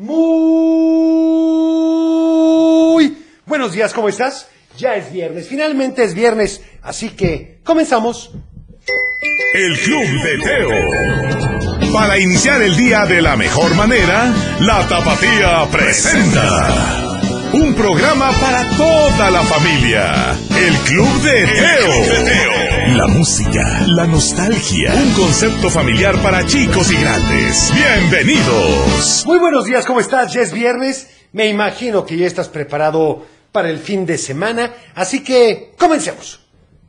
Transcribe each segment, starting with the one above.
Muy buenos días, ¿cómo estás? Ya es viernes, finalmente es viernes, así que comenzamos. El Club de Teo. Para iniciar el día de la mejor manera, la Tapatía presenta. Un programa para toda la familia. El Club de Teo. La música, la nostalgia. Un concepto familiar para chicos y grandes. Bienvenidos. Muy buenos días, ¿cómo estás? Ya es viernes, me imagino que ya estás preparado para el fin de semana, así que comencemos.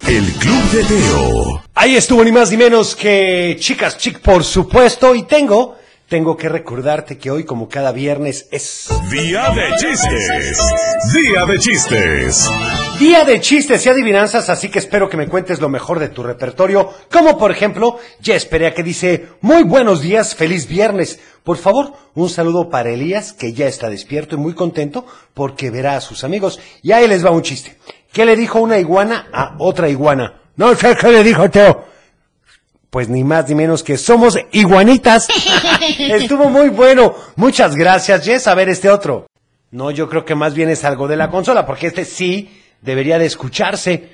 El Club de Teo. Ahí estuvo ni más ni menos que Chicas Chic, por supuesto, y tengo, tengo que recordarte que hoy, como cada viernes, es Día de chistes. Día de chistes. Día de chistes y adivinanzas, así que espero que me cuentes lo mejor de tu repertorio, como por ejemplo, ya esperé a que dice, muy buenos días, feliz viernes. Por favor, un saludo para Elías, que ya está despierto y muy contento porque verá a sus amigos. Y ahí les va un chiste. ¿Qué le dijo una iguana a otra iguana? No sé qué le dijo Teo. Pues ni más ni menos que somos iguanitas. Estuvo muy bueno. Muchas gracias, Jess. A ver este otro. No, yo creo que más bien es algo de la consola, porque este sí debería de escucharse.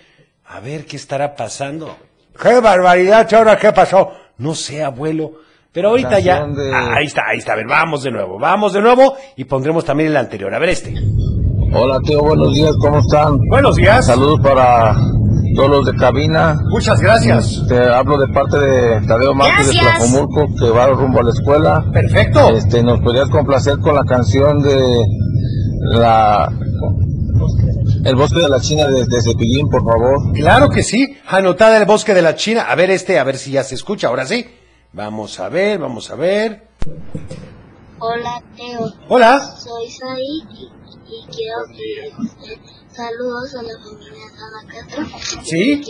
A ver qué estará pasando. ¡Qué barbaridad! ¿Ahora qué pasó? No sé, abuelo. Pero ahorita ya... De- Ah, ahí está, ahí está. A ver, vamos de nuevo. Vamos de nuevo y pondremos también el anterior. A ver este. Hola Teo, buenos días, ¿cómo están? Buenos días. Saludos para todos los de cabina. Muchas gracias. Te hablo de parte de Tadeo Márquez de. Tlajomulco, que va rumbo a la escuela. Perfecto. Este, ¿Nos podrías complacer con la canción de la El bosque de la China de, de Cepillín, por favor? Claro que sí. Anotada el bosque de la China. A ver este, a ver si ya se escucha. Ahora sí. Vamos a ver, vamos a ver. Hola Teo, Hola. soy Said y, y quiero que usted saludos a la familia Sana Castro. Sí.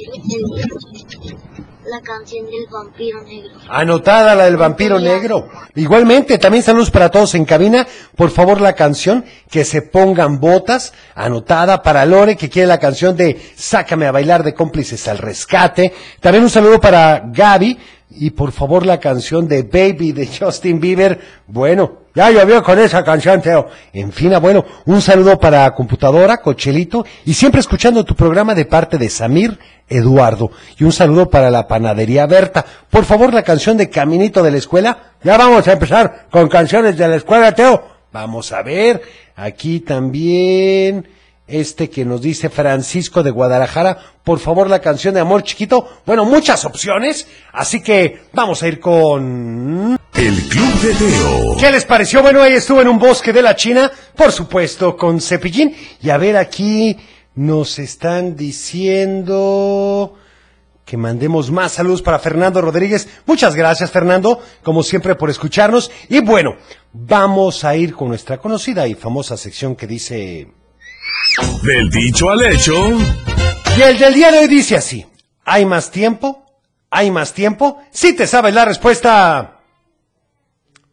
La canción del vampiro negro. Anotada la del vampiro negro. Igualmente, también saludos para todos en cabina. Por favor, la canción que se pongan botas. Anotada para Lore, que quiere la canción de Sácame a bailar de cómplices al rescate. También un saludo para Gaby. Y por favor, la canción de Baby de Justin Bieber. Bueno, ya llovió con esa canción, Teo. En fin, abuelo, un saludo para computadora, Cochelito. Y siempre escuchando tu programa de parte de Samir Eduardo. Y un saludo para la panadería Berta. Por favor, la canción de Caminito de la Escuela. Ya vamos a empezar con canciones de la escuela, Teo. Vamos a ver. Aquí también. Este que nos dice Francisco de Guadalajara. Por favor, la canción de Amor Chiquito. Bueno, muchas opciones. Así que vamos a ir con... El Club de Teo. ¿Qué les pareció? Bueno, ahí estuvo en un bosque de la China, por supuesto, con cepillín. Y a ver, aquí nos están diciendo que mandemos más saludos para Fernando Rodríguez. Muchas gracias, Fernando, como siempre, por escucharnos. Y bueno, vamos a ir con nuestra conocida y famosa sección que dice... Del dicho al hecho. Y el del día de hoy dice así. ¿Hay más tiempo? ¿Hay más tiempo? Si te sabes la respuesta...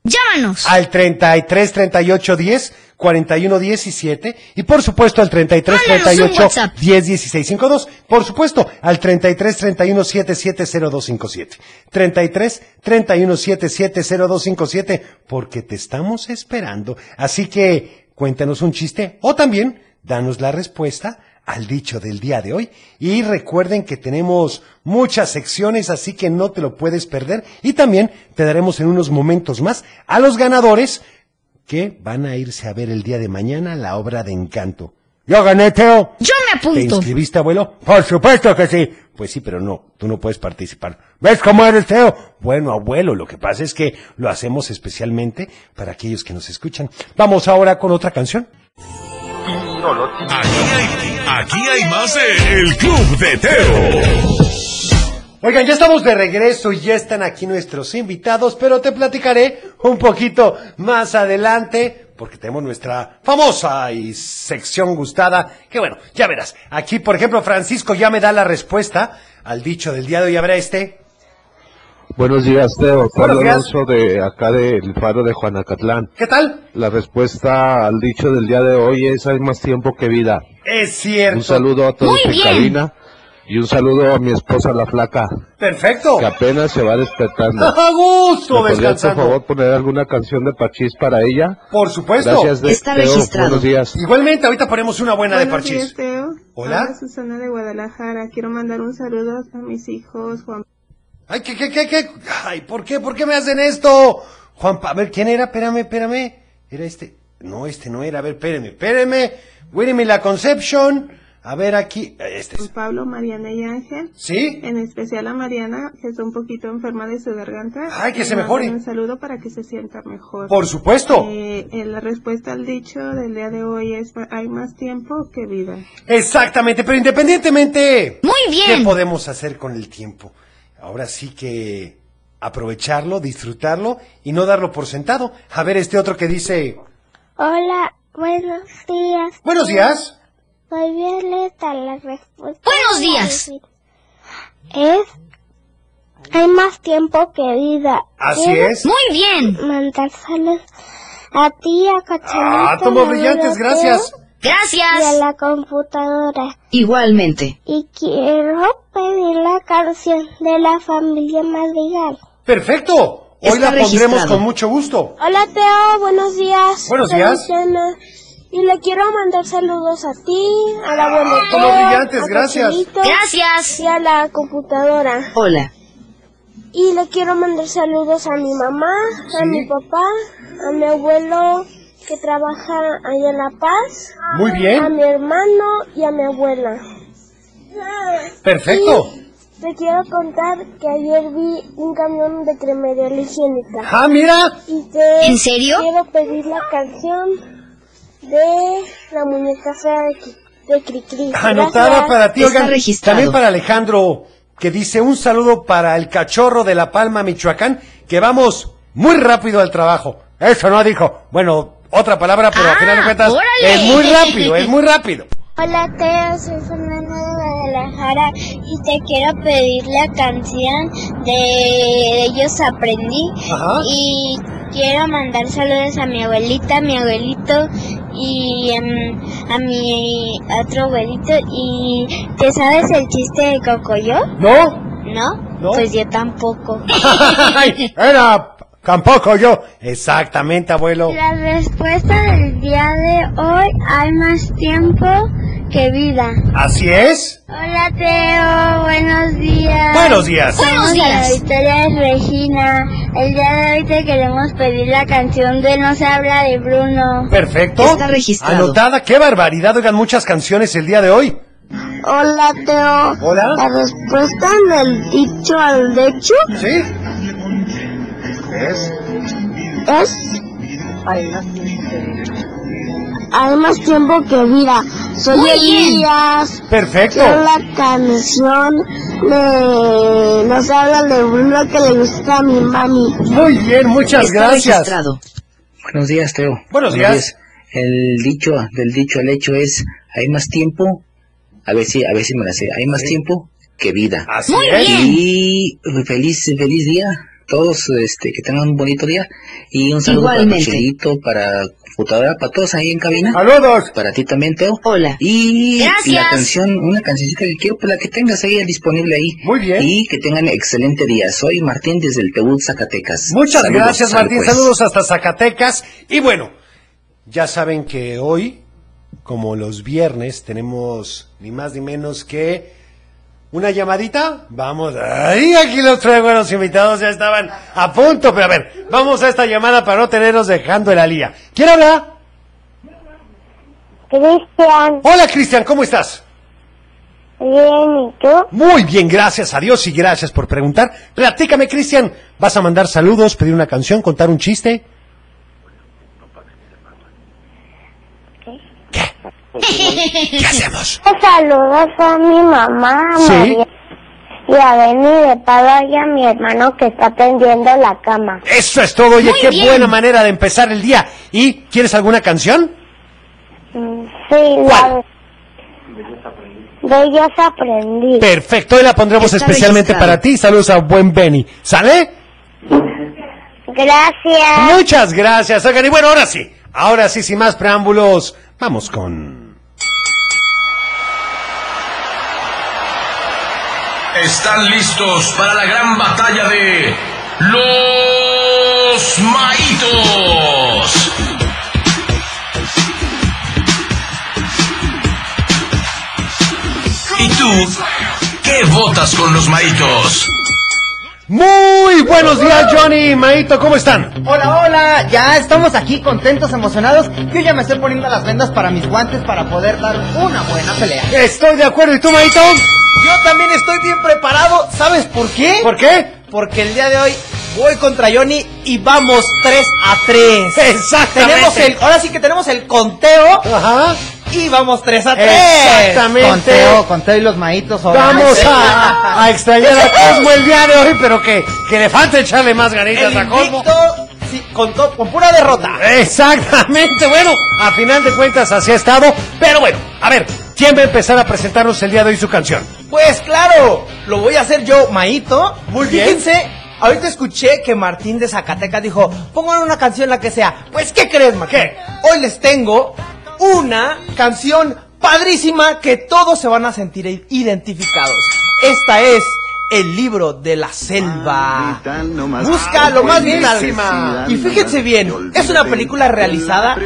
Llámanos. al 33 38 10 41 17 y por supuesto al 33 Mándanos un 38 WhatsApp. 10 16 52 por supuesto al 33 31 77 0257 33 31 77 0257 porque te estamos esperando así que cuéntanos un chiste o también danos la respuesta al dicho del día de hoy. Y recuerden que tenemos muchas secciones, así que no te lo puedes perder. Y también te daremos en unos momentos más a los ganadores que van a irse a ver el día de mañana la obra de Encanto. Yo gané, Teo. Yo me ¿Te apunto. inscribiste, abuelo? Por supuesto que sí. Pues sí, pero no, tú no puedes participar. ¿Ves cómo eres, Teo? Bueno, abuelo, lo que pasa es que lo hacemos especialmente para aquellos que nos escuchan. Vamos ahora con otra canción. Aquí hay, aquí hay más de El Club de Teo. Oigan, ya estamos de regreso y ya están aquí nuestros invitados, pero te platicaré un poquito más adelante, porque tenemos nuestra famosa y sección gustada, que bueno, ya verás. Aquí, por ejemplo, Francisco ya me da la respuesta al dicho del día de hoy. Habrá este. Buenos días, Teo. Días. Alonso de acá del Faro de Juanacatlán. ¿Qué tal? La respuesta al dicho del día de hoy es hay más tiempo que vida. Es cierto. Un saludo a todos en cabina. Y un saludo a mi esposa la flaca, Perfecto. que apenas se va despertando. A gusto, ¿Me podrías, por favor, poner alguna canción de Pachís para ella? Por supuesto. Gracias, de Está Teo. registrado. Buenos días. Igualmente, ahorita ponemos una buena de Buenos días, parchís. Teo. Hola. Habla Susana de Guadalajara. Quiero mandar un saludo a mis hijos, Juan Ay, ¿qué, qué, qué, qué? Ay, ¿por qué? ¿Por qué me hacen esto? Juan, Pa- a ver, ¿quién era? Espérame, espérame. Era este. No, este no era. A ver, espérame, espérame. Winnie la Conception. A ver, aquí. Este es. Pablo, Mariana y Ángel. ¿Sí? En especial a Mariana, que está un poquito enferma de su garganta. Ay, que se mejore. Un saludo para que se sienta mejor. Por supuesto. Eh, la respuesta al dicho del día de hoy es: hay más tiempo que vida. Exactamente, pero independientemente. Muy ¿Qué bien. podemos hacer con el tiempo? Ahora sí que aprovecharlo, disfrutarlo y no darlo por sentado. A ver, este otro que dice. Hola, buenos días. Buenos días. Soy Violeta, la respuesta. Buenos días. Es, hay más tiempo que vida. Así Quiero es. Muy bien. mandar saludos a ti, a Cochanita. Ah, tomo la brillantes, Teo, gracias. Y a la computadora. Igualmente. Y quiero pedir la canción de la familia Madrigal. Perfecto. Hoy Está la pondremos con mucho gusto. Hola Teo, buenos días. Buenos Soy días. Luciana, Y le quiero mandar saludos a ti, a la abuela Ah, brillantes, a gracias. Gracias. Y a la computadora. Hola. Y le quiero mandar saludos a mi mamá, a mi papá, a mi abuelo que trabaja allá en La Paz, Muy a bien. mi hermano y a mi abuela. Perfecto. Te quiero contar que ayer vi un camión de cremería higiénica Ah, mira. y que ¿En serio? quiero pedir la canción de la muñeca fea de, de Cricri. Anotada Gracias. para ti. Oigan, también para Alejandro, que dice un saludo para el cachorro de La Palma, Michoacán, que vamos muy rápido al trabajo. Eso no dijo. Bueno, otra palabra, pero al Ah, final de cuentas órale. es muy rápido, es muy rápido. Hola Teo, soy Fernanda de Guadalajara y te quiero pedir la canción de Ellos Aprendí Ajá. y quiero mandar saludos a mi abuelita, a mi abuelito y em, a mi otro abuelito y ¿te sabes el chiste de Cocoyo? ¿No? ¿No? No. Pues yo tampoco. Era tampoco yo. Exactamente, abuelo. La respuesta del día de hoy hay más tiempo que vida. Así es. Hola Teo, buenos días. Buenos días. Buenos a la días. Victoria de Regina. El día de hoy te queremos pedir la canción de No se habla de Bruno. Perfecto. Está registrado. Anotada. Qué barbaridad. Oigan, muchas canciones el día de hoy. Hola Teo. Hola. La respuesta del dicho al hecho ¿Sí? Es. es hay más tiempo que vida. Soy Muy bien. Elías. Perfecto. Quiero la canción de No se habla de Bruno que le gusta a mi mami. Muy bien, muchas Está gracias. registrado. Buenos días, Teo. Buenos días. El dicho del dicho al hecho es hay más tiempo, a ver si a ver si me la sé, hay más tiempo que vida. Así Muy es. bien. Y feliz feliz día todos este que tengan un bonito día y un saludo Igualmente. para para computadora, para todos ahí en cabina. Saludos. Para ti también, Teo. Hola. Y Gracias. la canción, una cancioncita que quiero, pues la que tengas ahí disponible ahí. Muy bien. Y que tengan excelente día. Soy Martín desde el Tebut, Zacatecas. Muchas Saludos, gracias, Martín. pues. Saludos hasta Zacatecas. Y bueno, ya saben que hoy, como los viernes, tenemos ni más ni menos que una llamadita. Vamos, ahí aquí los tres buenos invitados ya estaban a punto. Pero a ver, vamos a esta llamada para no tenernos dejando el alía. ¿Quién habla? Cristian, Hola, Cristian, ¿cómo estás? bien, ¿y tú? Muy bien, gracias a Dios y gracias por preguntar. Platícame, Cristian. ¿Vas a mandar saludos, pedir una canción, contar un chiste? ¿Qué? ¿Qué hacemos? Saludos a mi mamá, Sí. María, y a Benny de Palo y a mi hermano que está tendiendo la cama. Eso es todo, oye, Muy qué bien. buena manera de empezar el día. ¿Y quieres alguna canción? Mm, Sí, la de ellos aprendí. Perfecto, hoy la pondremos Está especialmente registrado. para ti. Saludos a buen Benny. ¿Sale? Gracias. Muchas gracias. Oigan, y bueno, ahora sí. Ahora sí, sin más preámbulos, vamos con... están listos para la gran batalla de los maitos. ¿Y tú qué votas con los maitos? Muy buenos días, Johnny, Maito, ¿cómo están? Hola, hola, ya estamos aquí contentos, emocionados. Yo ya me estoy poniendo las vendas para mis guantes para poder dar una buena pelea. Estoy de acuerdo, ¿y tú, Maito? Yo también estoy bien preparado, ¿sabes por qué? ¿Por qué? Porque el día de hoy voy contra Johnny y vamos 3 a 3. Exactamente. Tenemos el, ahora sí que tenemos el conteo Ajá. Y vamos 3 a 3. Exactamente. Conteo, conteo y los maitos. Vamos a, a extrañar a Cosmo el día de hoy, pero que, que le falta echarle más ganitas a Cosmo. sí, con, to- con pura derrota. Exactamente, bueno, a final de cuentas así ha estado, pero bueno, a ver, ¿quién va a empezar a presentarnos el día de hoy su canción? Pues claro, lo voy a hacer yo, Maito. Muy bien. Fíjense, ahorita escuché que Martín de Zacatecas dijo, pongan una canción la que sea. Pues, ¿qué crees, Martín? ¿Qué? Hoy les tengo una canción padrísima que todos se van a sentir identificados. Esta es El libro de la selva. Busca lo más vital. Y fíjense bien, es una película realizada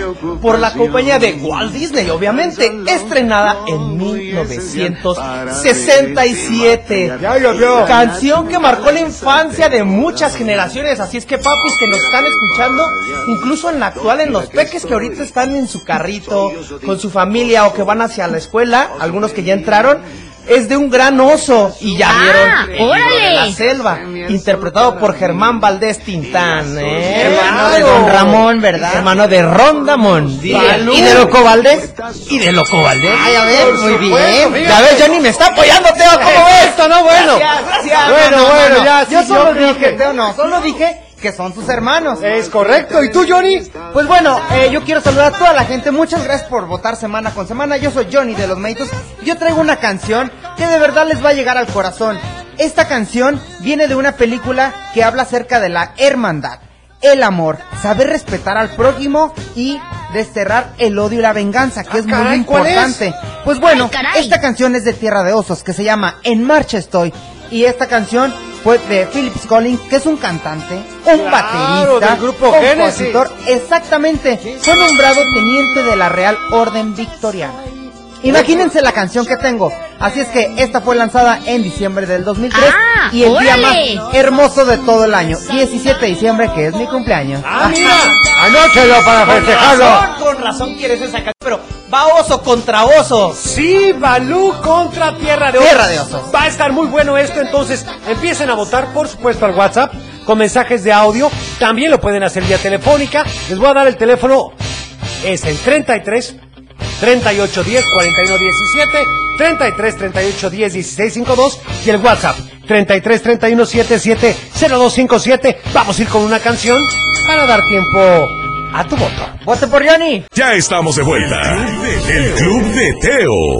por la compañía de Walt Disney, obviamente, estrenada en 1967. Ya llovió. Canción que marcó la infancia de muchas generaciones, así es que papis que nos están escuchando, incluso en la actual, en los peques que ahorita están en su carrito, con su familia o que van hacia la escuela, algunos que ya entraron, es de un gran oso y ya Ah, vieron libro de órale. la selva, interpretado por Germán Valdés Tintán, ¿eh? Hermano de Don Ramón, ¿verdad? Hermano de Rondamón. Salud. ¿Y de Loco Valdés? ¿Y de Loco Valdés? Ay, a ver, muy bien. Ya ves, Johnny me está apoyando, Teo, ¿cómo ves? Esto no, bueno. Gracias, gracias. Bueno, No, no, bueno, no. ya, Yo solo dije, que- Teo, no, solo dije que son tus hermanos. Es correcto, ¿y tú, Johnny? Pues bueno, eh, yo quiero saludar a toda la gente. Muchas gracias por votar semana con semana. Yo soy Johnny de los Meitos. Yo traigo una canción que de verdad les va a llegar al corazón. Esta canción viene de una película que habla acerca de la hermandad, el amor, saber respetar al prójimo y desterrar el odio y la venganza, que Ah, es muy importante. Pues bueno, Ay, esta canción es de Tierra de Osos, que se llama En Marcha Estoy. Y esta canción fue de Phillips Collins, que es un cantante, un Claro, baterista, del grupo compositor, exactamente. Fue nombrado teniente de la Real Orden Victoriana. Imagínense la canción que tengo. Así es que esta fue lanzada en diciembre del 2003 Ah, y el día más hermoso de todo el año, 17 de diciembre, que es mi cumpleaños. Ah, mira, anótelo para festejarlo. razón, con razón quieres esa canción, pero va oso contra oso. Sí, Balú contra Tierra de Osos. Tierra de Osos. Va a estar muy bueno esto, entonces empiecen a votar, por supuesto, al WhatsApp con mensajes de audio. También lo pueden hacer vía telefónica. Les voy a dar el teléfono. Es el 33 38 10 41 17 33 38 10 16 52 y el WhatsApp 33 31 77 0257. Vamos a ir con una canción para dar tiempo a tu voto. Vote por Johnny. Ya estamos de vuelta. El Club de Teo.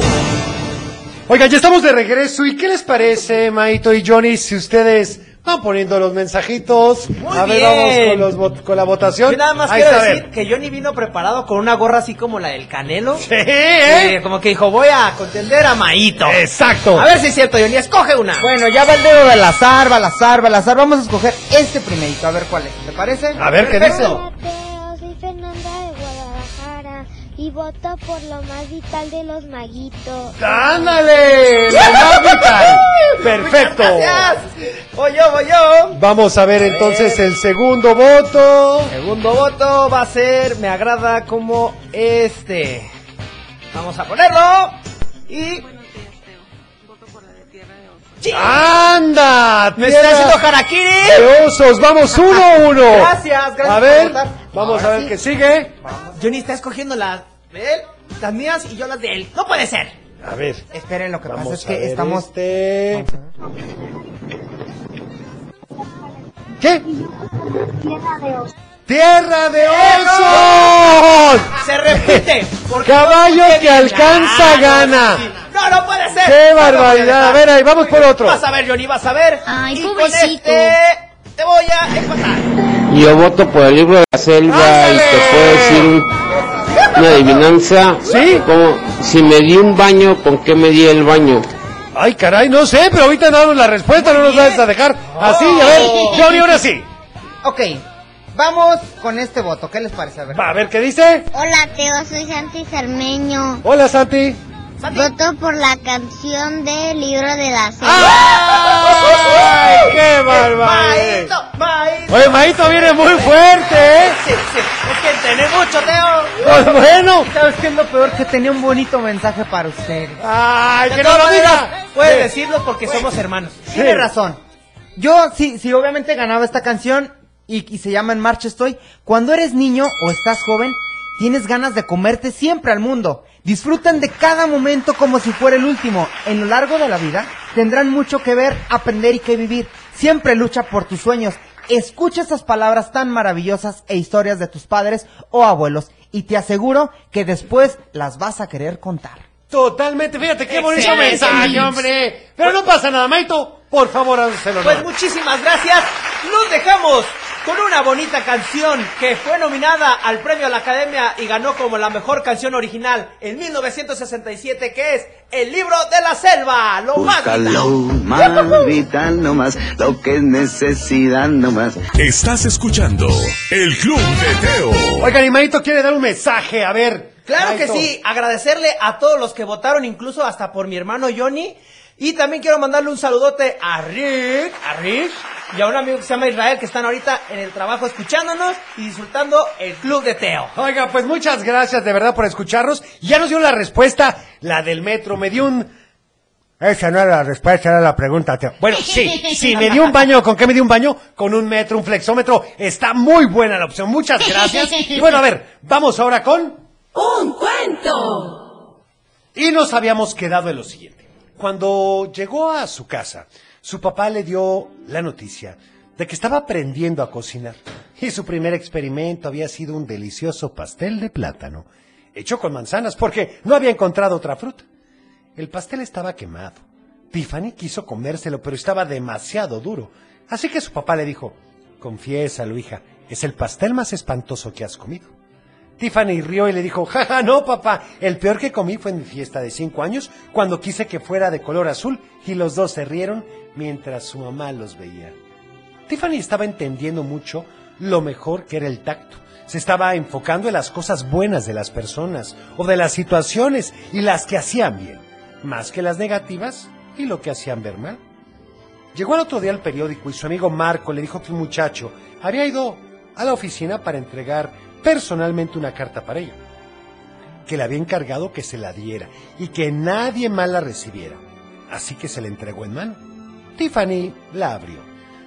Oigan, ya estamos de regreso. ¿Y qué les parece, Maito y Johnny, si ustedes van poniendo los mensajitos? Muy a ver, bien. vamos con, los con la votación. Yo nada más Ahí quiero decir ver. que Johnny vino preparado con una gorra así como la del Canelo. Sí, ¿eh? Eh, como que dijo, voy a contender a Maito. Exacto. A ver si es cierto, Johnny, escoge una. Bueno, ya va el dedo del azar, Balazar, Balazar. Vamos a escoger este primerito, a ver cuál es. ¿Te parece? A ver, ¿qué dice? Soy Fernanda de Guadalajara y voto por lo más vital de los maguitos. ¡Ándale! Lo más vital. Perfecto. Gracias. Voy yo, voy yo. Vamos a ver entonces el segundo voto. Segundo voto va a ser, me agrada como este. Vamos a ponerlo. Y... Sí. ¡Anda! Me tierra está haciendo harakiri. de osos! ¡Vamos uno a uno! Gracias, gracias A ver, vamos Ahora a ver sí. qué sigue. Johnny está escogiendo las de él, las mías y yo las de él. No puede ser. A ver. Esperen, lo que Vamos pasa es que estamos... este. ¿Qué? Tierra de osos. ¡Tierra de osos! Se repite. Caballo que alcanza gana. No, no puede ser. ¡Qué barbaridad! A ver, ahí vamos por otro. Vas a ver, Johnny, vas a ver. Ay, y con este te voy a empatar. Yo voto por el libro de la selva y te puedo decir un- una adivinanza. ¿Sí? Como si me di un baño, ¿con qué me di el baño? Ay, caray, no sé, pero ahorita damos la respuesta, no nos vas a dejar así. A ver, Johnny, ahora sí. Ok, vamos con este voto. ¿Qué les parece? A ver. Va, a ver qué dice. Hola, Teo, soy Santi Cermeño. Hola, Santi. Voto por la canción del libro de la selva. ¡Ay, qué barbaridad! Maíto, maíto. Oye, Maito viene muy fuerte, ¿eh? Sí, sí, es que entendí mucho, Teo. Pues bueno. ¿Sabes qué es lo peor? Que tenía un bonito mensaje para usted. ¡Ay, que no lo maneras, diga! Puede Sí. decirlo porque somos hermanos. Sí. Tiene razón. Yo, sí, sí, obviamente ganaba esta canción y, y se llama En Marcha Estoy. Cuando eres niño o estás joven, tienes ganas de comerte siempre al mundo. Disfrutan de cada momento como si fuera el último. En lo largo de la vida tendrán mucho que ver, aprender y que vivir. Siempre lucha por tus sueños. Escucha esas palabras tan maravillosas e historias de tus padres o abuelos y te aseguro que después las vas a querer contar. Totalmente, fíjate qué bonito Excelente, mensaje, hombre. Pero no pasa nada, Maito. Por favor, hácelo. Pues muchísimas gracias. Nos dejamos con una bonita canción que fue nominada al premio a la Academia y ganó como la mejor canción original en 1967, que es El libro de la selva. Lo más Búscalo, vital. más vital nomás, lo que es necesidad nomás. Estás escuchando El Club de Teo. Oigan, y Maito quiere dar un mensaje, a ver. Claro que sí, agradecerle a todos los que votaron, incluso hasta por mi hermano Johnny. Y también quiero mandarle un saludote a Rick, a Rick, y a un amigo que se llama Israel, que están ahorita en el trabajo escuchándonos y disfrutando el Club de Teo. Oiga, pues muchas gracias de verdad por escucharnos. Ya nos dio la respuesta, la del metro. Me dio un... Esa no era la respuesta, era la pregunta, Teo. Bueno, sí, sí, me dio un baño. ¿Con qué me dio un baño? Con un metro, un flexómetro. Está muy buena la opción. Muchas gracias. Y bueno, a ver, vamos ahora con... ¡Un cuento! Y nos habíamos quedado en lo siguiente. Cuando llegó a su casa, su papá le dio la noticia de que estaba aprendiendo a cocinar. Y su primer experimento había sido un delicioso pastel de plátano, hecho con manzanas, porque no había encontrado otra fruta. El pastel estaba quemado. Tiffany quiso comérselo, pero estaba demasiado duro. Así que su papá le dijo, Confiésalo, hija, es el pastel más espantoso que has comido. Tiffany rió y le dijo, jaja, no, papá, el peor que comí fue en mi fiesta de cinco años, cuando quise que fuera de color azul, y los dos se rieron mientras su mamá los veía. Tiffany estaba entendiendo mucho lo mejor que era el tacto. Se estaba enfocando en las cosas buenas de las personas, o de las situaciones, y las que hacían bien, más que las negativas y lo que hacían ver mal. Llegó al otro día al periódico y su amigo Marco le dijo que un muchacho había ido a la oficina para entregar personalmente una carta para ella, que le había encargado que se la diera y que nadie más la recibiera. Así que se la entregó en mano. Tiffany la abrió.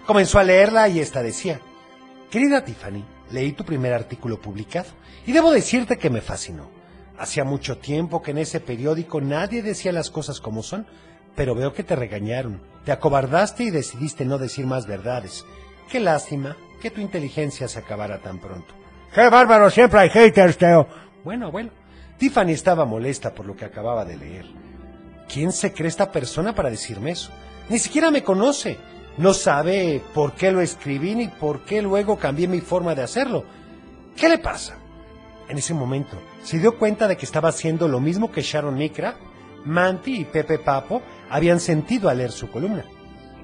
Comenzó a leerla y esta decía, Querida Tiffany, leí tu primer artículo publicado y debo decirte que me fascinó. Hacía mucho tiempo que en ese periódico nadie decía las cosas como son, pero veo que te regañaron, te acobardaste y decidiste no decir más verdades. Qué lástima que tu inteligencia se acabara tan pronto. ¡Qué bárbaro! Siempre hay haters, Teo. Bueno, abuelo. Tiffany estaba molesta por lo que acababa de leer. ¿Quién se cree esta persona para decirme eso? Ni siquiera me conoce. No sabe por qué lo escribí ni por qué luego cambié mi forma de hacerlo. ¿Qué le pasa? En ese momento se dio cuenta de que estaba haciendo lo mismo que Sharon Micra, Manti y Pepe Papo habían sentido al leer su columna.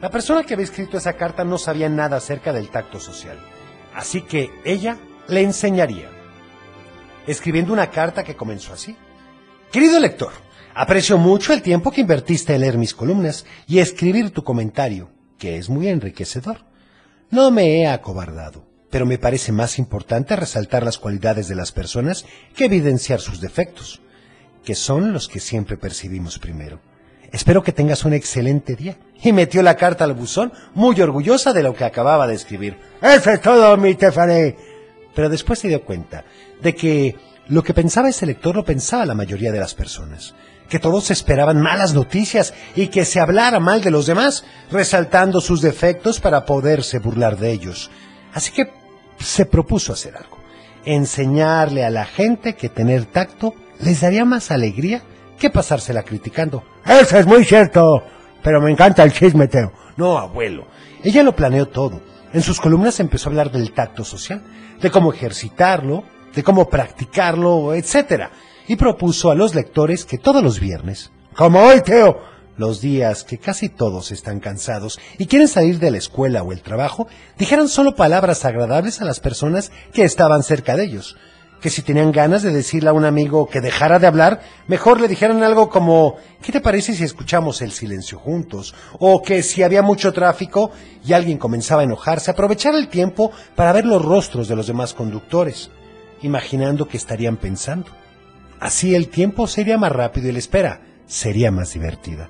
La persona que había escrito esa carta no sabía nada acerca del tacto social. Así que ella le enseñaría. Escribiendo una carta que comenzó así. Querido lector, aprecio mucho el tiempo que invertiste en leer mis columnas y escribir tu comentario, que es muy enriquecedor. No me he acobardado, pero me parece más importante resaltar las cualidades de las personas que evidenciar sus defectos, que son los que siempre percibimos primero. Espero que tengas un excelente día. Y metió la carta al buzón, muy orgullosa de lo que acababa de escribir. Eso es todo, mi Tiffany. Pero después se dio cuenta de que lo que pensaba ese lector lo pensaba la mayoría de las personas. Que todos esperaban malas noticias y que se hablara mal de los demás, resaltando sus defectos para poderse burlar de ellos. Así que se propuso hacer algo. Enseñarle a la gente que tener tacto les daría más alegría que pasársela criticando. Eso es muy cierto. Pero me encanta el chisme, Teo. No, abuelo. Ella lo planeó todo. En sus columnas empezó a hablar del tacto social, de cómo ejercitarlo, de cómo practicarlo, etcétera. Y propuso a los lectores que todos los viernes, como hoy, Teo, los días que casi todos están cansados y quieren salir de la escuela o el trabajo, dijeran solo palabras agradables a las personas que estaban cerca de ellos. Que si tenían ganas de decirle a un amigo que dejara de hablar, mejor le dijeran algo como ¿qué te parece si escuchamos el silencio juntos? O que si había mucho tráfico y alguien comenzaba a enojarse, aprovechar el tiempo para ver los rostros de los demás conductores, imaginando que estarían pensando. Así el tiempo sería más rápido y la espera sería más divertida.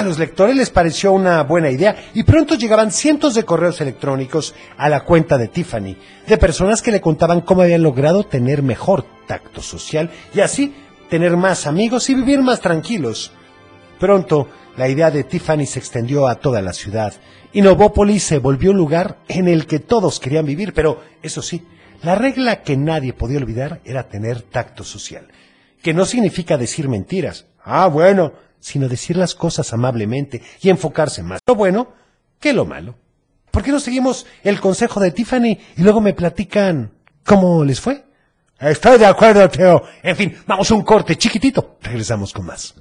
A los lectores les pareció una buena idea y pronto llegaban cientos de correos electrónicos a la cuenta de Tiffany, de personas que le contaban cómo habían logrado tener mejor tacto social y así tener más amigos y vivir más tranquilos. Pronto, la idea de Tiffany se extendió a toda la ciudad y Novópolis se volvió un lugar en el que todos querían vivir, pero eso sí, la regla que nadie podía olvidar era tener tacto social, que no significa decir mentiras. Ah, bueno, sino decir las cosas amablemente y enfocarse más lo bueno que lo malo. ¿Por qué no seguimos el consejo de Tiffany y luego me platican cómo les fue? Estoy de acuerdo, Teo. En fin, vamos a un corte chiquitito. Regresamos con más.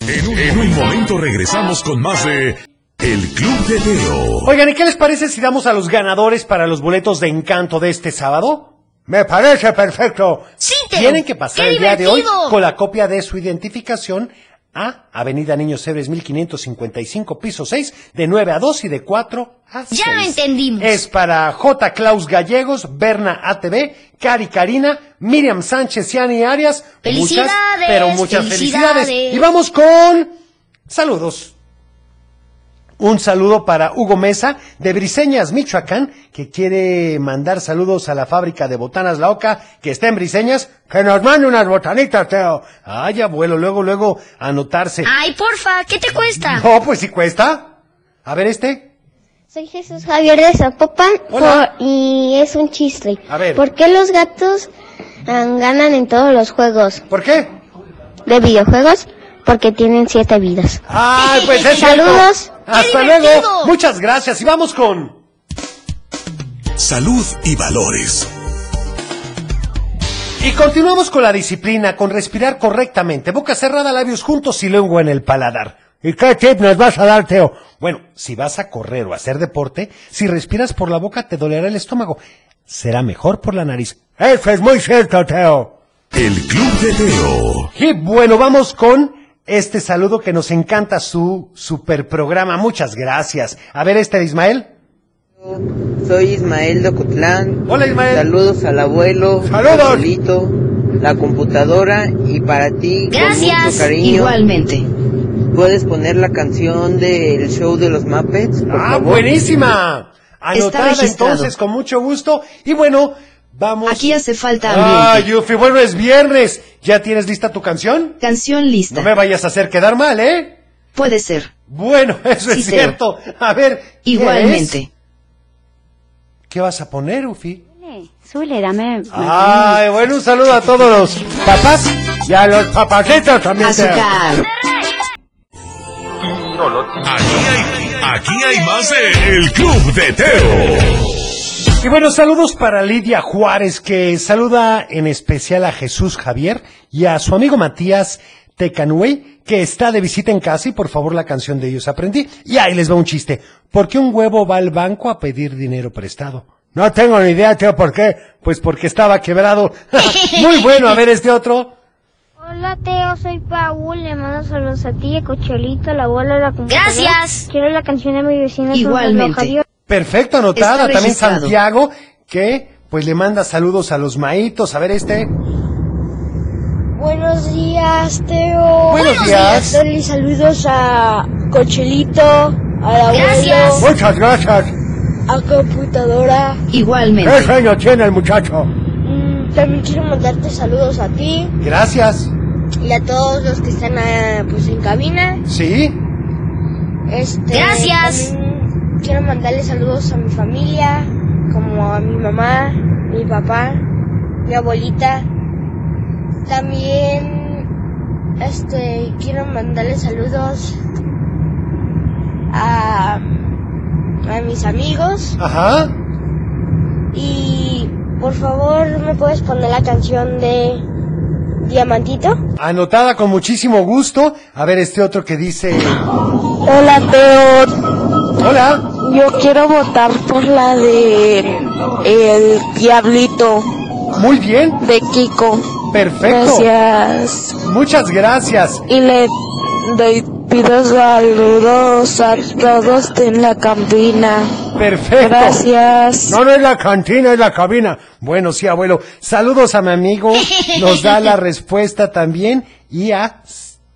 En un, en un momento regresamos con más de El Club de Teo. Oigan, ¿y qué les parece si damos a los ganadores para los boletos de encanto de este sábado? Me parece perfecto. Sí, Teo. Tienen que pasar ¡Qué el día de hoy con la copia de su identificación a Avenida Niños Héroes 1555, piso 6, de 9 a 2 y de 4 a 6. Ya lo entendimos. Es para J. Klaus Gallegos, Berna ATV, Cari Karina, Miriam Sánchez y Ani Arias. Felicidades, Muchas, pero muchas felicidades. felicidades. Y vamos con saludos. Un saludo para Hugo Mesa de Briseñas, Michoacán, que quiere mandar saludos a la fábrica de botanas La Oca, que está en Briseñas. Que nos mande unas botanitas, Teo. Ay, abuelo, luego, luego anotarse. Ay, porfa, ¿qué te cuesta? No, pues si cuesta. A ver este. Soy Jesús Javier de Zapopan Hola. por- y es un chiste. A ver. ¿Por qué los gatos ah, ganan en todos los juegos ¿Por qué? de videojuegos? Porque tienen siete vidas. Ay, pues es cierto. Hasta ¡Qué luego. Muchas gracias. Y vamos con... Salud y valores. Y continuamos con la disciplina, con respirar correctamente, boca cerrada, labios juntos y lengua en el paladar. ¿Y qué tip nos vas a dar, Teo? Bueno, si vas a correr o a hacer deporte, si respiras por la boca te dolerá el estómago. Será mejor por la nariz. Eso es muy cierto, Teo. El Club de Teo. Y bueno, vamos con este saludo que nos encanta su super programa. Muchas gracias. A ver este de Ismael. Soy Ismael de Ocotlán. Hola, Ismael. Saludos al abuelo. Saludos. Joselito, la computadora y para ti con Gracias. mucho cariño. Igualmente. ¿Puedes poner la canción del show de los Muppets, por Ah, favor? buenísima. Anotada entonces con mucho gusto. Y bueno, vamos. Aquí hace falta Ah, ambiente. Yufi, bueno, es viernes. ¿Ya tienes lista tu canción? Canción lista. No me vayas a hacer quedar mal, ¿eh? Puede ser. Bueno, eso Sí, es cierto. A ver. ¿qué Igualmente. es? ¿Qué vas a poner, Ufi? Súbele, dame. Ay, bueno, un saludo a todos los papás y a los papacitos también. Azúcar. Aquí hay, aquí hay más de El Club de Teo. Y bueno, saludos para Lidia Juárez, que saluda en especial a Jesús Javier y a su amigo Matías Tecanuey, que está de visita en casa y por favor la canción de ellos aprendí. Y ahí les va un chiste. ¿Por qué un huevo va al banco a pedir dinero prestado? No tengo ni idea, tío, ¿por qué? Pues porque estaba quebrado. Muy bueno, a ver este otro. Hola Teo, soy Paul, le mando saludos a ti, a Cocholito, a la abuela de la computadora. Gracias. Quiero la canción de mi vecina. Igualmente. Perfecto, anotada. También. Santiago, que pues le manda saludos a los maitos. A ver este. Buenos días, Teo. Buenos días. Darle saludos a Cochelito, abuelo, Gracias. Muchas gracias. a computadora. ¿Qué Igualmente. sueño tiene el muchacho? Mm, también quiero mandarte saludos a ti Gracias. y a todos los que están ah, pues en cabina. Sí. Este, Gracias. también quiero mandarle saludos a mi familia, como a mi mamá, mi papá, mi abuelita. También este quiero mandarle saludos a, a mis amigos Ajá. y por favor me puedes poner la canción de Diamantito. Anotada con muchísimo gusto. A ver este otro que dice... Hola, Teo. Hola. Yo quiero votar por la de El Diablito. Muy bien. De Kiko. Perfecto. Gracias. Muchas gracias. Y le doy, pido saludos a todos en la cabina. Perfecto. Gracias. No, no es la cantina, es la cabina. Bueno, sí, abuelo. Saludos a mi amigo. Nos da la respuesta también. Y a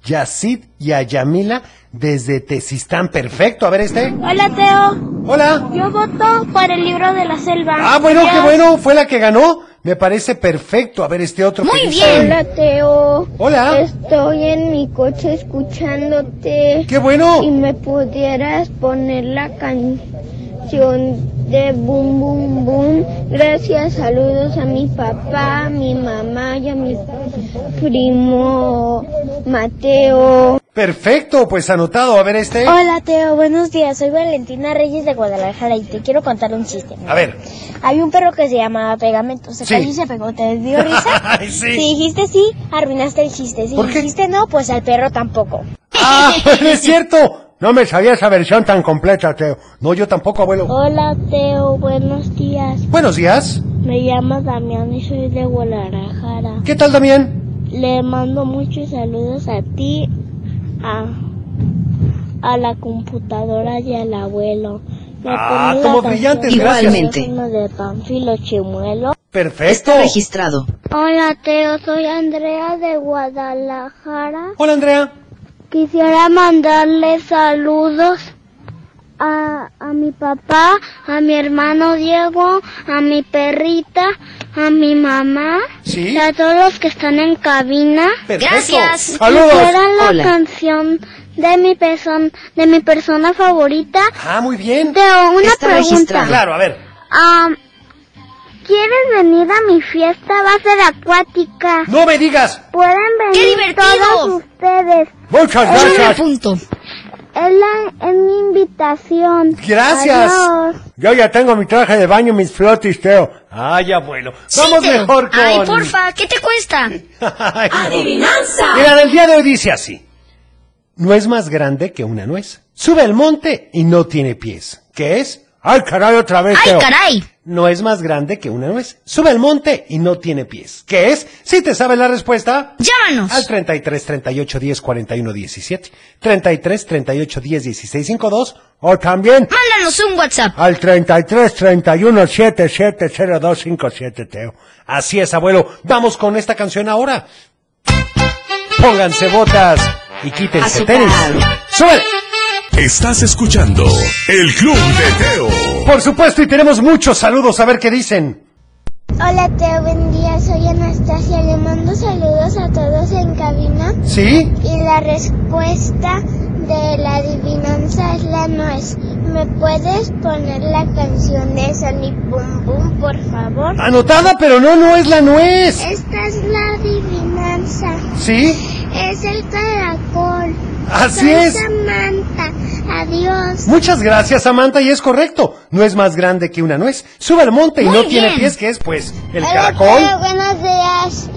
Yacid y a Yamila desde Tezistán. Perfecto. A ver este. Hola, Teo. Hola. Yo voto por el libro de la selva. Ah, bueno, qué bueno. Fue la que ganó. Me parece perfecto. A ver este otro. que dice- Hola, Teo. Hola. Estoy en mi coche escuchándote. Qué bueno. Y me pudieras poner la canción de Boom Boom Boom. Gracias, saludos a mi papá, a mi mamá y a mi primo Mateo. Perfecto. Pues anotado. A ver este. Hola Teo, buenos días. Soy Valentina Reyes de Guadalajara y te quiero contar un chiste. A ver. Hay un perro que se llamaba Pegamento. Se Sí. cayó y se pegó. ¿Te dio risa? Sí. Si dijiste sí, arruinaste el chiste. Si dijiste no, pues al perro tampoco. Ah, es cierto. No me sabía esa versión tan completa, Teo. No, yo tampoco, abuelo. Hola Teo, buenos días. Buenos días. Me llamo Damián y soy de Guadalajara. ¿Qué tal, Damián? Le mando muchos saludos a ti, a, a la computadora y al abuelo. Me Ah, la brillantes, de Panfilo Chimuelo. Perfecto. registrado. Hola Teo, soy Andrea de Guadalajara. Hola, Andrea. Quisiera mandarle saludos a, a mi papá, a mi hermano Diego, a mi perrita, a mi mamá Sí. y a todos los que están en cabina. Perfecto. Gracias. Saludos. La Hola. canción de mi persona de mi persona favorita. Ah, muy bien. Teo, una Está pregunta. registrado. Claro, a ver. Ah, ¿Quieres venir a mi fiesta? Va a ser acuática. No me digas. Pueden ¡Qué venir divertido! todos ustedes. Muchas gracias. punto. Es, la, es mi invitación. Gracias. Adiós. Yo ya tengo mi traje de baño, mis flotis, Teo. Ay, abuelo. Vamos Teo. mejor con... Ay, porfa, ¿qué te cuesta? Ay, no. ¡Adivinanza! Mira, el día de hoy dice así. No es más grande que una nuez. Sube al monte y no tiene pies. ¿Qué es? Ay, caray, otra vez, ¡Ay, Teo. caray! No es más grande que una nuez. Sube al monte y no tiene pies. ¿Qué es? Si te sabes la respuesta. Llámanos. Al 33 38 10 41 17. 33 38 10 16 52. O también Mándanos un WhatsApp. al 33 31 77 02 57, Teo. Así es, abuelo. Vamos con esta canción ahora. Pónganse botas y quítense tenis. ¡Sube! Estás escuchando El Club de Teo. Por supuesto, y tenemos muchos saludos. A ver qué dicen. Hola Teo, buen día. Soy Anastasia. Le mando saludos a todos en cabina. ¿Sí? Y la respuesta de la adivinanza es la nuez. ¿Me puedes poner la canción de Sonic Boom Boom, por favor? Anotada, pero no, no es la nuez. Esta es la adivinanza. ¿Sí? Es el caracol. Así Soy es. Samantha. Adiós. Muchas gracias, Samantha, y es correcto. No es más grande que una nuez. Sube al monte y Muy no tiene pies, que es, pues, el Hola, caracol. Buenos días.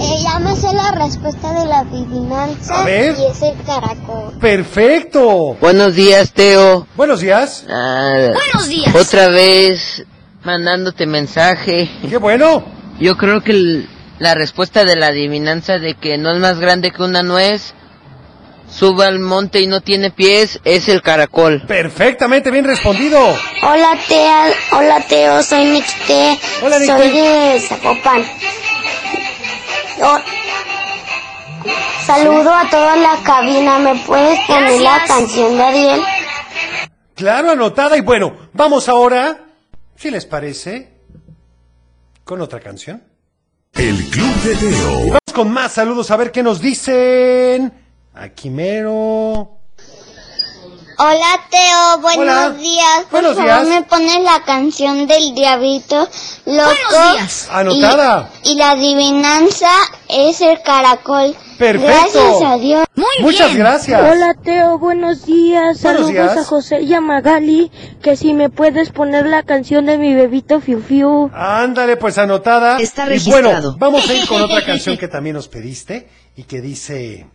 Eh, ya me sé la respuesta de la adivinanza. A ver. Y es el caracol. Perfecto. Buenos días, Teo. Buenos días. Ah, Buenos días. Otra vez mandándote mensaje. Qué bueno. Yo creo que el- la respuesta de la adivinanza de que no es más grande que una nuez, suba al monte y no tiene pies, es el caracol. Perfectamente bien respondido. Hola, Teo. Hola, Teo. Soy Nixte. Hola, Nixte. Soy de Zapopan. Saludo a toda la cabina. ¿Me puedes poner la canción de Ariel? Claro, anotada. Y bueno, vamos ahora, si les parece, con otra canción. El Club de Teo. Vamos con más saludos a ver qué nos dicen. Aquí mero. Hola Teo, buenos Hola. días. Por Buenos favor, días. me pones la canción del diablito loco. Buenos días. Anotada. Y, y la adivinanza es el caracol. Perfecto. Gracias a Dios. Muy Muchas bien. gracias. Hola Teo, buenos días. Buenos Saludos días. a José y a Magali. Que si me puedes poner la canción de mi bebito Fiu Fiu. Ándale, pues anotada. Está Y registrado. bueno, vamos a ir con otra canción que también nos pediste y que dice...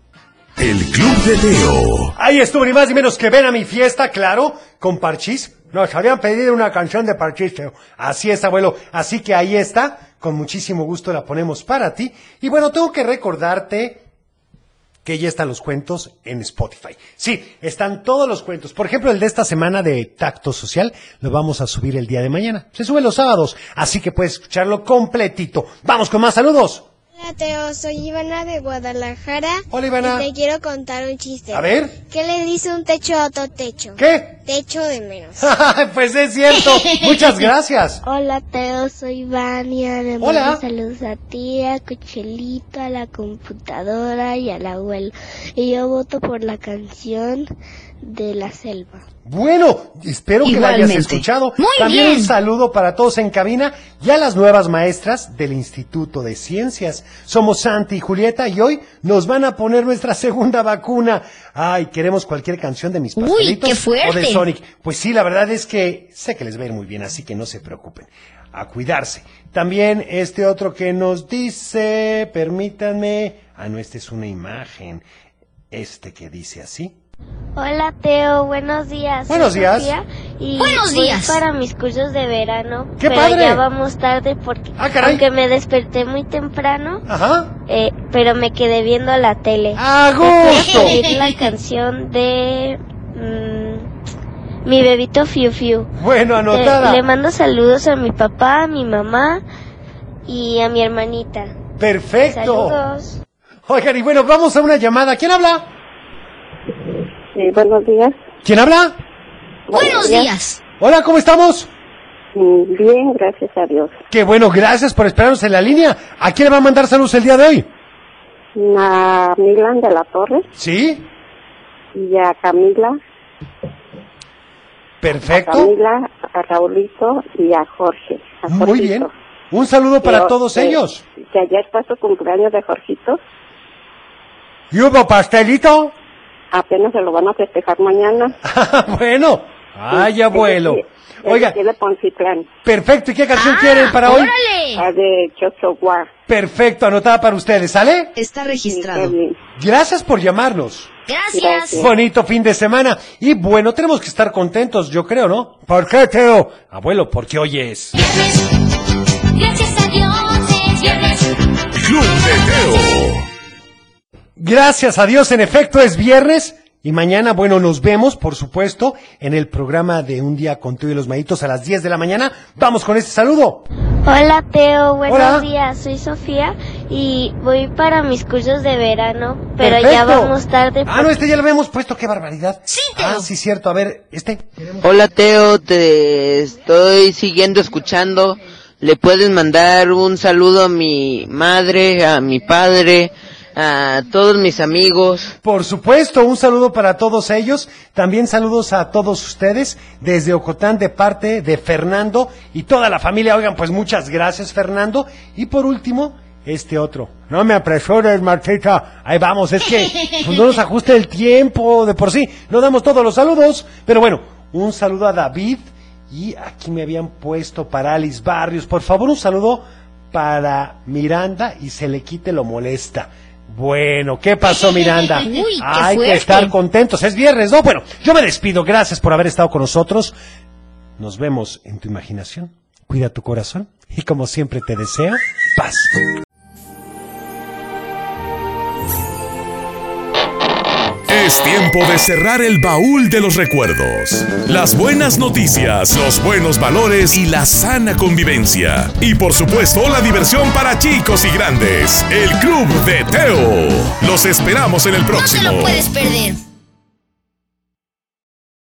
El Club de Teo. Ahí estuvo ni más ni menos que ven a mi fiesta, claro, con Parchís. Nos habían pedido una canción de Parchís, Teo. Así es, abuelo. Así que ahí está. Con muchísimo gusto la ponemos para ti. Y bueno, tengo que recordarte que ya están los cuentos en Spotify. Sí, están todos los cuentos. Por ejemplo, el de esta semana de Tacto Social lo vamos a subir el día de mañana. Se sube los sábados, así que puedes escucharlo completito. Vamos con más saludos. Hola Teo, soy Ivana de Guadalajara. Hola, Ivana. Y te quiero contar un chiste. A ver. ¿Qué le dice un techo a otro techo? ¿Qué? Techo de menos. pues es cierto. Muchas gracias. Hola Teo, soy Vania. Le Hola. saludos a ti, a Cochelito, a la computadora y al abuelo. Y yo voto por la canción de la selva. Bueno, espero que la hayas escuchado. Muy También bien. un saludo para todos en cabina y a las nuevas maestras del Instituto de Ciencias. Somos Santi y Julieta y hoy nos van a poner nuestra segunda vacuna. Ay, queremos cualquier canción de mis Uy, pastelitos qué fuerte. o de Sonic. Pues sí, la verdad es que sé que les va a ir muy bien, así que no se preocupen. A cuidarse. También este otro que nos dice, permítanme. Ah, no, esta es una imagen. Este que dice así. Hola Teo, buenos días. Buenos días. Sofía y Buenos voy días. para mis cursos de verano. ¡Qué pero padre! ya vamos tarde porque Ah, caray. aunque me desperté muy temprano, Ajá. eh, pero me quedé viendo la tele. ¡A gusto! la canción de mm, mi bebito Fiu Fiu. Bueno, Eh, anotada. le mando saludos a mi papá, a mi mamá y a mi hermanita. Perfecto. Saludos. Oigan, y bueno, vamos a una llamada. ¿Quién habla? Sí, buenos días. ¿Quién habla? Buenos días. Hola, ¿cómo estamos? Mm, Bien, gracias a Dios. Qué bueno, gracias por esperarnos en la línea. ¿A quién le va a mandar saludos el día de hoy? A Milan de la Torre ¿Sí? y a Camila, a Perfecto. Camila, a Raulito y a Jorge. a Muy Jorgito. bien. Un saludo para Yo, todos que- ellos. Que ayer fue su cumpleaños de Jorgito, ¿Y hubo pastelito? Apenas se lo van a festejar mañana. bueno. Ay, abuelo. Oiga, Oiga. de Poncitlán, perfecto. ¿Y qué canción Ah, quieren para hoy? ¡Órale! la de Chochoguá. Perfecto, anotada para ustedes, ¿sale? Está registrado. Gracias por llamarnos. Gracias. Gracias. Bonito fin de semana. Y bueno, tenemos que estar contentos, yo creo, ¿no? ¿Por qué, Teo? Abuelo, porque hoy es. Gracias a Dios es viernes. Club de Teo. Gracias a Dios, en efecto, es viernes. Y mañana, bueno, nos vemos, por supuesto, en el programa de Un Día con Teo y los Maitos a las 10 de la mañana. Vamos con este saludo. Hola Teo, buenos Hola. días, soy Sofía y voy para mis cursos de verano, pero Perfecto. ya vamos tarde. Ah, no, este ya lo habíamos puesto, qué barbaridad. Sí, Ah, Teo. sí, cierto. A ver, este. Hola Teo, te estoy siguiendo escuchando. Le puedes mandar un saludo a mi madre, a mi padre, a todos mis amigos. Por supuesto, un saludo para todos ellos. También saludos a todos ustedes desde Ocotán de parte de Fernando y toda la familia. Oigan, pues muchas gracias, Fernando. Y por último, este otro. No me apresures, Martita. Ahí vamos, es que pues, no nos ajuste el tiempo de por sí. No damos todos los saludos. Pero bueno, un saludo a David. Y aquí me habían puesto para Alice Barrios. Por favor, un saludo para Miranda y se le quite lo molesta. Bueno, ¿qué pasó, Miranda? Uy, qué Hay que estar contentos. Es viernes, ¿no? Bueno, yo me despido. Gracias por haber estado con nosotros. Nos vemos en tu imaginación. Cuida tu corazón. Y como siempre te deseo, paz. Es tiempo de cerrar el baúl de los recuerdos. Las buenas noticias, los buenos valores y la sana convivencia. Y por supuesto la diversión para chicos y grandes. El Club de Teo. Los esperamos en el No te próximo. lo puedes perder.